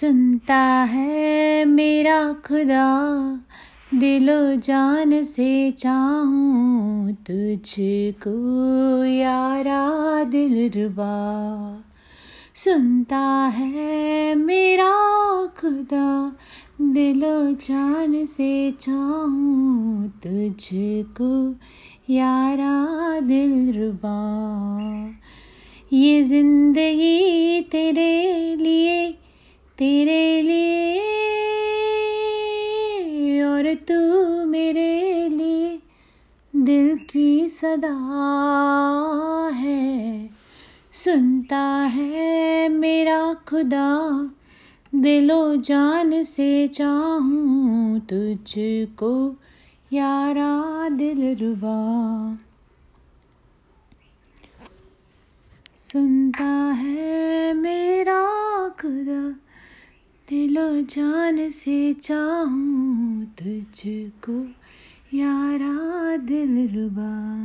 सुनता है मेरा खुदा, दिलो जान से चाहूँ तुझको यारा दिल रुबा। सुनता है मेरा खुदा, दिलो जान से चाहूँ तुझको यारा दिल रुबा। ये ज़िंदगी तेरे तेरे लिए और तू मेरे लिए दिल की सदा है। सुनता है मेरा खुदा, दिलो जान से चाहूँ तुझको यारा दिल रुबा सुनता है मेरा खुदा दिलो जान से चाहूँ तुझको यारा दिल रुबा।